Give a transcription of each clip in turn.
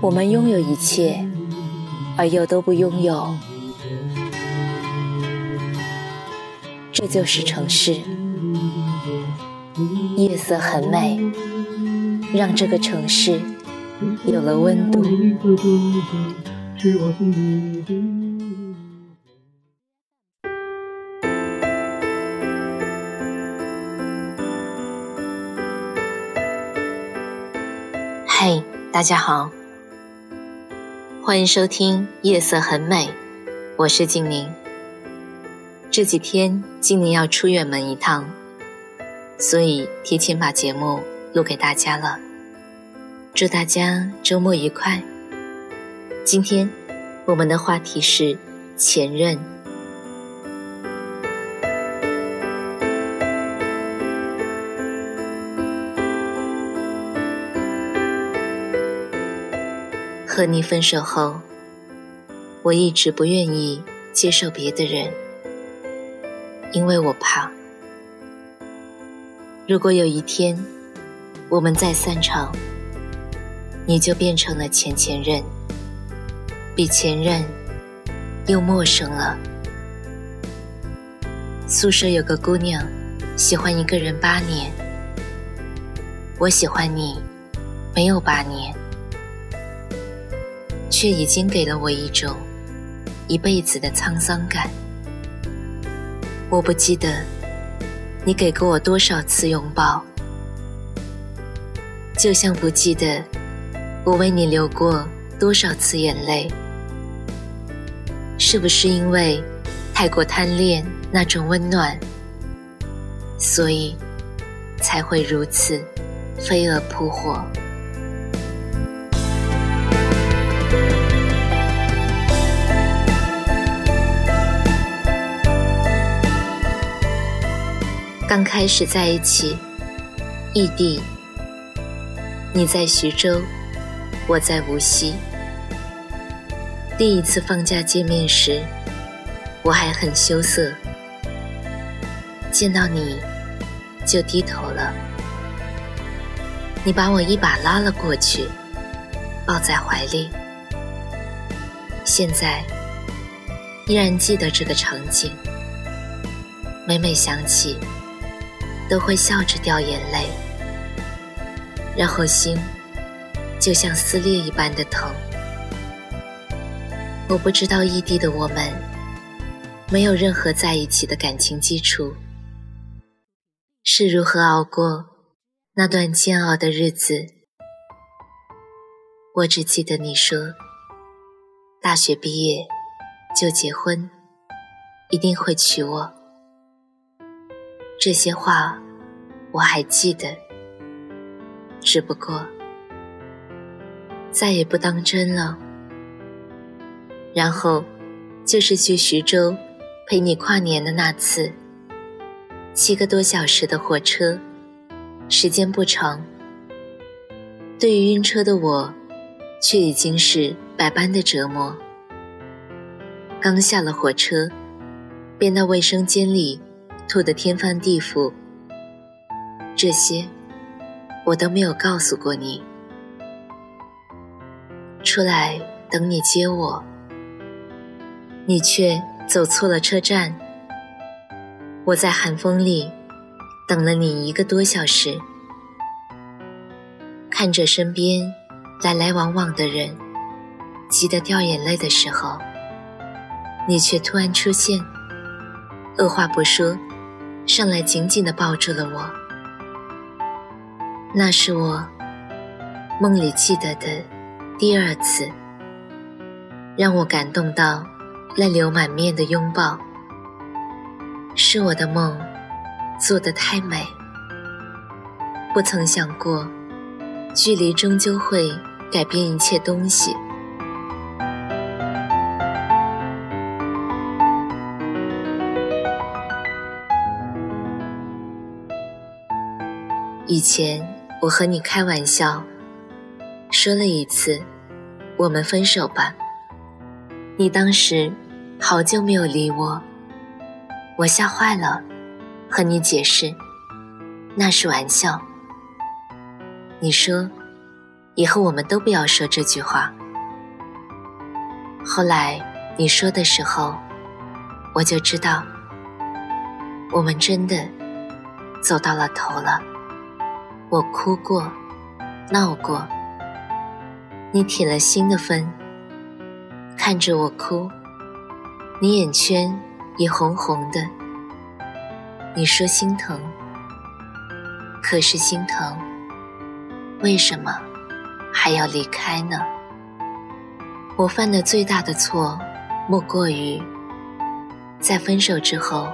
我们拥有一切，而又都不拥有，这就是城市。夜色很美，让这个城市有了温度。嘿，大家好，欢迎收听《夜色很美》，我是静宁。这几天静宁要出远门一趟，所以提前把节目录给大家了。祝大家周末愉快。今天我们的话题是前任。和你分手后，我一直不愿意接受别的人，因为我怕，如果有一天我们再散场，你就变成了前前任，比前任又陌生了。宿舍有个姑娘喜欢一个人八年，我喜欢你，没有八年。却已经给了我一种一辈子的沧桑感。我不记得你给过我多少次拥抱，就像不记得我为你流过多少次眼泪。是不是因为太过贪恋那种温暖，所以才会如此飞蛾扑火？刚开始在一起，异地，你在徐州，我在无锡。第一次放假见面时，我还很羞涩，见到你就低头了。你把我一把拉了过去，抱在怀里。现在依然记得这个场景，每每想起。都会笑着掉眼泪，然后心就像撕裂一般的疼。我不知道异地的我们没有任何在一起的感情基础，是如何熬过那段煎熬的日子。我只记得你说，大学毕业就结婚，一定会娶我。这些话我还记得，只不过再也不当真了。然后就是去徐州陪你跨年的那次，七个多小时的火车，时间不长。对于晕车的我，却已经是百般的折磨。刚下了火车，便到卫生间里。吐得天翻地覆，这些我都没有告诉过你。出来等你接我，你却走错了车站。我在寒风里等了你一个多小时，看着身边来来往往的人，急得掉眼泪的时候，你却突然出现，二话不说。上来紧紧地抱住了我，那是我梦里记得的第二次，让我感动到泪流满面的拥抱。是我的梦做得太美，不曾想过距离终究会改变一切东西。以前我和你开玩笑，说了一次“我们分手吧”，你当时好久没有理我，我吓坏了，和你解释，那是玩笑。你说以后我们都不要说这句话。后来你说的时候，我就知道，我们真的走到了头了。我哭过，闹过，你铁了心的分，看着我哭，你眼圈也红红的。你说心疼，可是心疼，为什么还要离开呢？我犯的最大的错，莫过于在分手之后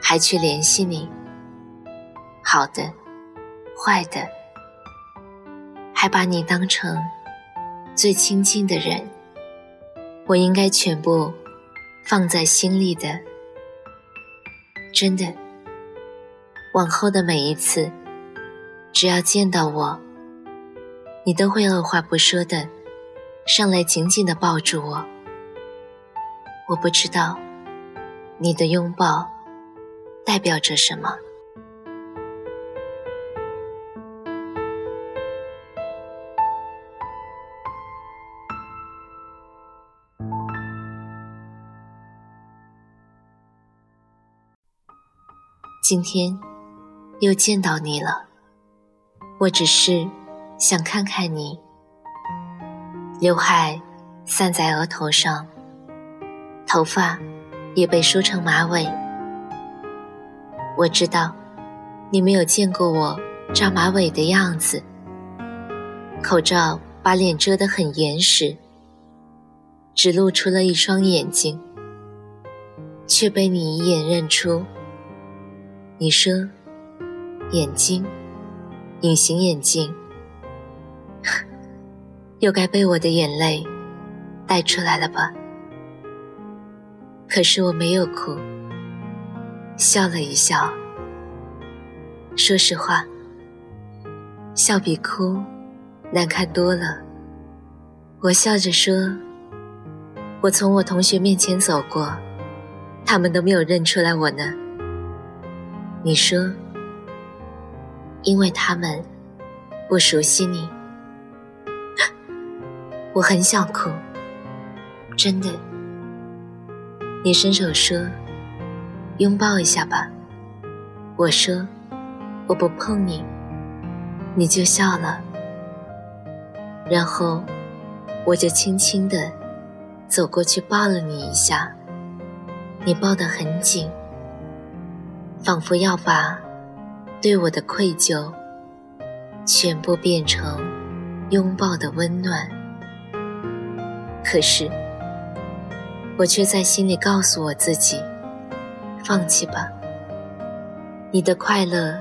还去联系你。好的，坏的，还把你当成最亲近的人，我应该全部放在心里的。真的，往后的每一次，只要见到我，你都会二话不说的。上来紧紧的抱住我，我不知道你的拥抱代表着什么。今天又见到你了，我只是想看看你。刘海散在额头上，头发也被梳成马尾。我知道你没有见过我扎马尾的样子。口罩把脸遮得很严实，只露出了一双眼睛，却被你一眼认出。你说：“眼睛，隐形眼镜。”又该被我的眼泪带出来了吧？可是我没有哭，笑了一笑。说实话，笑比哭难看多了。我笑着说：“我从我同学面前走过，他们都没有认出来我呢。”你说：“因为他们不熟悉你。”我很想哭，真的。你伸手说：“拥抱一下吧。”我说：“我不碰你。”你就笑了，然后我就轻轻地走过去抱了你一下。你抱得很紧，仿佛要把对我的愧疚全部变成拥抱的温暖。可是，我却在心里告诉我自己：放弃吧。你的快乐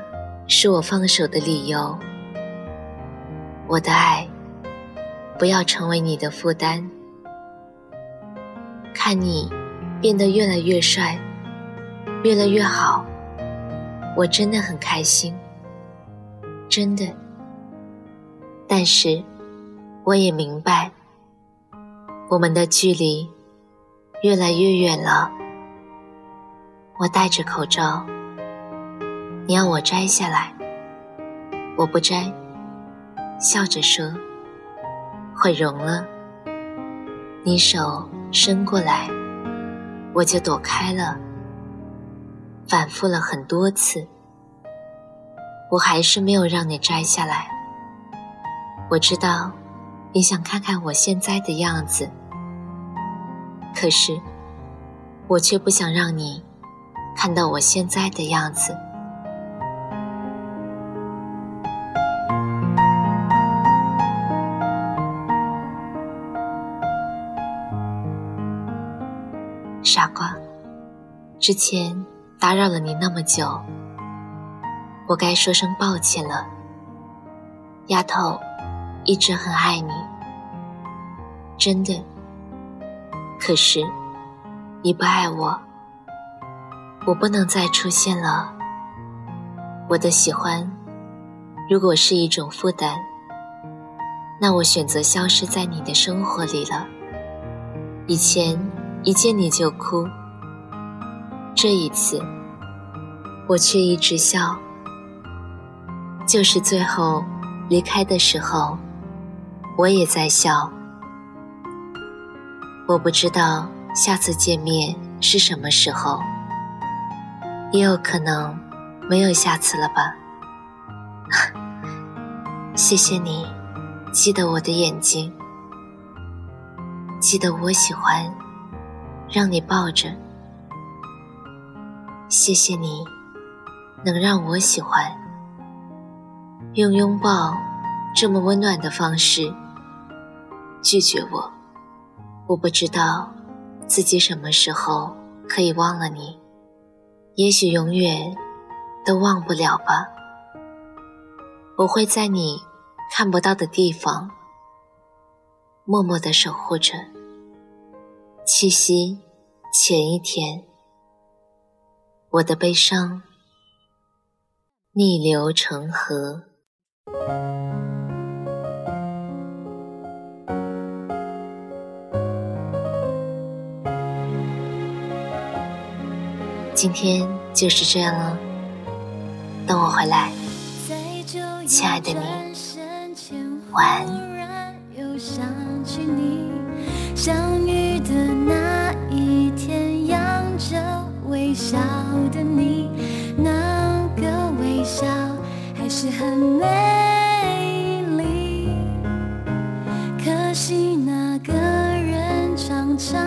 是我放手的理由。我的爱，不要成为你的负担。看你变得越来越帅，越来越好，我真的很开心，真的。但是，我也明白。我们的距离越来越远了。我戴着口罩，你要我摘下来，我不摘，笑着说毁容了。你手伸过来，我就躲开了。反复了很多次，我还是没有让你摘下来。我知道你想看看我现在的样子。可是，我却不想让你看到我现在的样子。傻瓜，之前打扰了你那么久，我该说声抱歉了。丫头，一直很爱你，真的。可是，你不爱我，我不能再出现了。我的喜欢，如果是一种负担，那我选择消失在你的生活里了。以前一见你就哭，这一次我却一直笑。就是最后离开的时候，我也在笑。我不知道下次见面是什么时候，也有可能没有下次了吧。谢谢你，记得我的眼睛，记得我喜欢让你抱着。谢谢你，能让我喜欢用拥抱这么温暖的方式拒绝我。我不知道自己什么时候可以忘了你，也许永远都忘不了吧。我会在你看不到的地方，默默的守护着。七夕前一天，我的悲伤逆流成河。今天就是这样了，等我回来。亲爱的你，晚安。微笑的你，那个微笑还是很美丽。可惜那个人常常